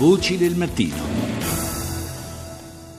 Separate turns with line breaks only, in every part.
Voci del mattino.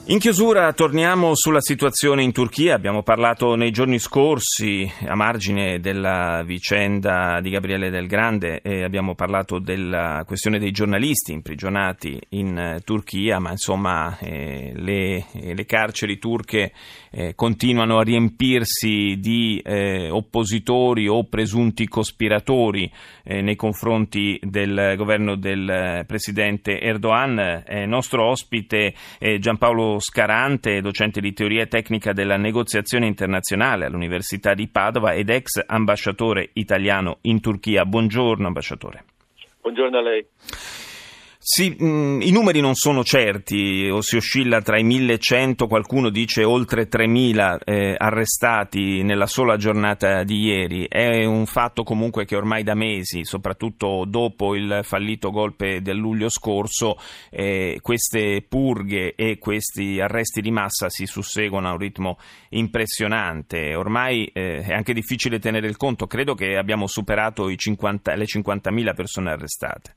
In chiusura torniamo sulla situazione in Turchia, abbiamo parlato nei giorni scorsi a margine della vicenda di Gabriele Del Grande e abbiamo parlato della questione dei giornalisti imprigionati in eh, Turchia, ma insomma eh, le, eh, le, carceri turche eh, continuano a riempirsi di eh, oppositori o presunti cospiratori eh, nei confronti del governo del presidente Erdogan. nostro ospite Giampaolo Scarante, docente di teoria tecnica della negoziazione internazionale all'Università di Padova ed ex ambasciatore italiano in Turchia. Buongiorno ambasciatore.
Buongiorno a lei.
Sì, mh, mm, i numeri non sono certi, o si oscilla tra i 1100, qualcuno dice oltre 3000 eh, arrestati nella sola giornata di ieri. È un fatto comunque che ormai da mesi, soprattutto dopo il fallito golpe del luglio scorso, eh, queste purghe e questi arresti di massa si susseguono a un ritmo impressionante. Ormai eh, è anche difficile tenere il conto, credo che abbiamo superato 50, le 50.000 persone arrestate.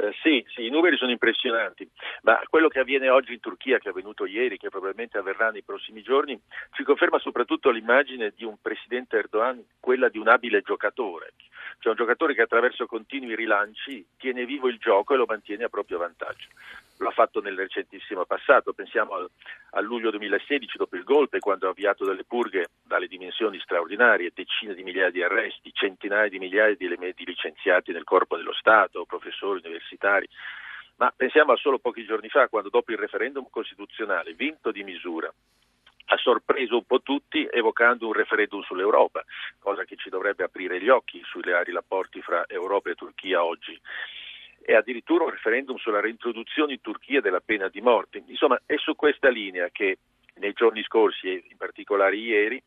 Eh, sì, sì, i numeri sono impressionanti, ma quello che avviene oggi in Turchia, che è avvenuto ieri, che probabilmente avverrà nei prossimi giorni, ci conferma soprattutto l'immagine di un presidente Erdogan, quella di un abile giocatore, cioè un giocatore che attraverso continui rilanci tiene vivo il gioco e lo mantiene a proprio vantaggio. Lo ha fatto nel recentissimo passato, pensiamo al, a luglio 2016 dopo il golpe quando ha avviato delle purghe dalle dimensioni straordinarie, decine di migliaia di arresti, centinaia di migliaia di elementi licenziati nel corpo dello Stato, professori universitari, ma pensiamo a solo pochi giorni fa quando dopo il referendum costituzionale vinto di misura ha sorpreso un po' tutti evocando un referendum sull'Europa, cosa che ci dovrebbe aprire gli occhi sui reali rapporti fra Europa e Turchia oggi e addirittura un referendum sulla reintroduzione in Turchia della pena di morte. Insomma, è su questa linea che nei giorni scorsi e in particolare ieri,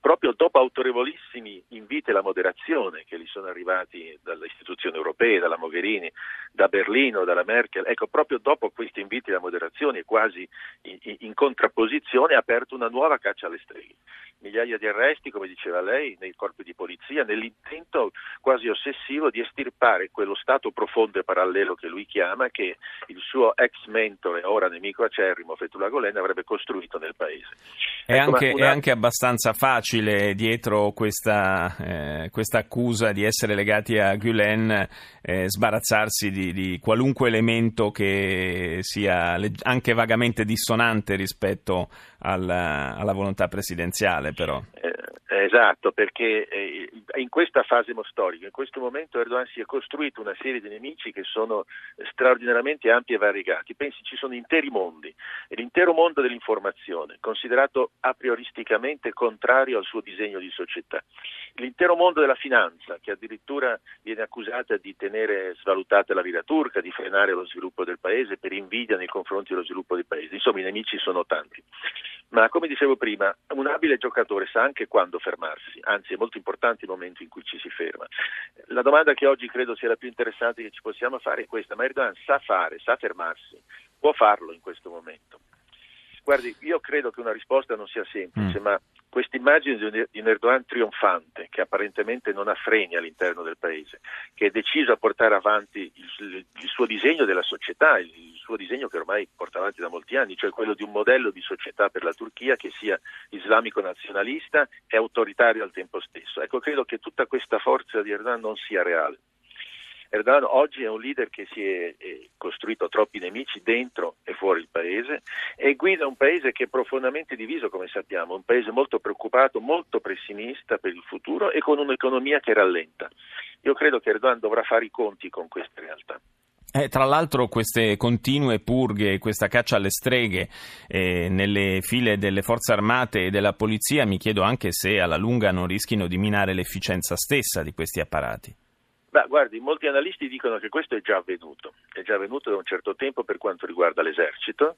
proprio dopo autorevolissimi inviti alla moderazione che gli sono arrivati dalle istituzioni europee, dalla Mogherini, da Berlino, dalla Merkel, ecco, proprio dopo questi inviti alla moderazione, quasi in, in contrapposizione, ha aperto una nuova caccia alle streghe. Migliaia di arresti, come diceva lei, nei corpi di polizia, nell'intento quasi ossessivo di estirpare quello stato profondo e parallelo che lui chiama, che il suo ex mentore, ora nemico acerrimo, Fethullah Gulen, avrebbe costruito nel paese.
È, ecco, anche, una... è anche, abbastanza facile dietro questa, eh, questa, accusa di essere legati a Gulen eh, sbarazzarsi di, di, qualunque elemento che sia anche vagamente dissonante rispetto alla, alla volontà presidenziale però.
Eh, Esatto, perché eh, in questa fase storica, in questo momento Erdogan si è costruito una serie di nemici che sono straordinariamente ampi e variegati. Pensi ci sono interi mondi, l'intero mondo dell'informazione, considerato a prioristicamente contrario al suo disegno di società, l'intero mondo della finanza, che addirittura viene accusata di tenere svalutata la lira turca, di frenare lo sviluppo del paese per invidia nei confronti dello sviluppo del paese. Insomma, i nemici sono tanti. Ma come dicevo prima, un abile giocatore sa anche quando fermarsi, anzi è molto importante il momento in cui ci si ferma. La domanda che oggi credo sia la più interessante che ci possiamo fare è questa, ma Erdogan sa fare, sa fermarsi, può farlo in questo momento? Guardi, io credo che una risposta non sia semplice, mm. ma questa immagine di un Erdogan trionfante, che apparentemente non ha freni all'interno del paese, che è deciso a portare avanti il, il suo disegno della società, il, suo disegno che ormai porta avanti da molti anni, cioè quello di un modello di società per la Turchia che sia islamico nazionalista e autoritario al tempo stesso. Ecco, credo che tutta questa forza di Erdogan non sia reale. Erdogan oggi è un leader che si è, costruito troppi nemici dentro e fuori il paese e guida un paese che è profondamente diviso, come sappiamo, un paese molto preoccupato, molto pessimista per il futuro e con un'economia che rallenta. Io credo che Erdogan dovrà fare i conti con queste realtà.
Eh, tra l'altro queste continue purghe, questa caccia alle streghe eh, nelle file delle forze armate e della polizia, mi chiedo anche se alla lunga non rischino di minare l'efficienza stessa di questi apparati.
Beh, guardi, molti analisti dicono che questo è già avvenuto, è già avvenuto da un certo tempo per quanto riguarda l'esercito,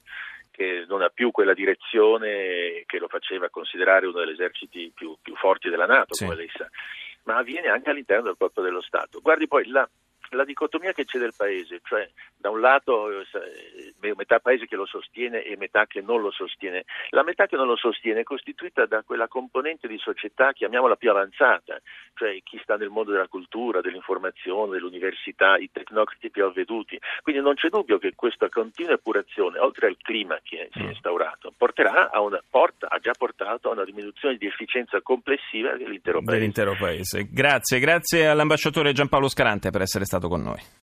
che non ha più quella direzione che lo faceva considerare uno degli eserciti più, più forti della Nato, sì. come lei sa, ma avviene anche all'interno del corpo dello Stato. Guardi poi, la, la dicotomia che c'è del paese, cioè da un lato eh, metà paese che lo sostiene e metà che non lo sostiene. La metà che non lo sostiene è costituita da quella componente di società, chiamiamola più avanzata, cioè chi sta nel mondo della cultura, dell'informazione, dell'università, i tecnocrati più avveduti. Quindi non c'è dubbio che questa continua epurazione, oltre al clima che si è mm. instaurato, porterà a una porta, ha già portato a una diminuzione di efficienza complessiva dell'intero paese.
Dell'intero paese. Grazie, grazie all'ambasciatore Giampaolo Scarante per essere stato con noi.